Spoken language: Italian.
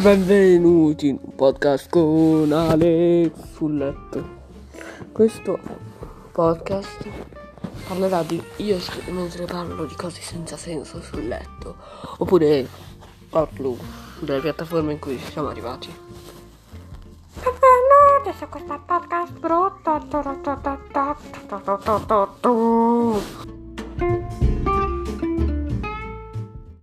Benvenuti in un podcast con Alex sul letto. Questo podcast parlerà di io mentre parlo di cose senza senso sul letto oppure parlo delle piattaforme in cui siamo arrivati. Benvenuti su questo podcast brutto.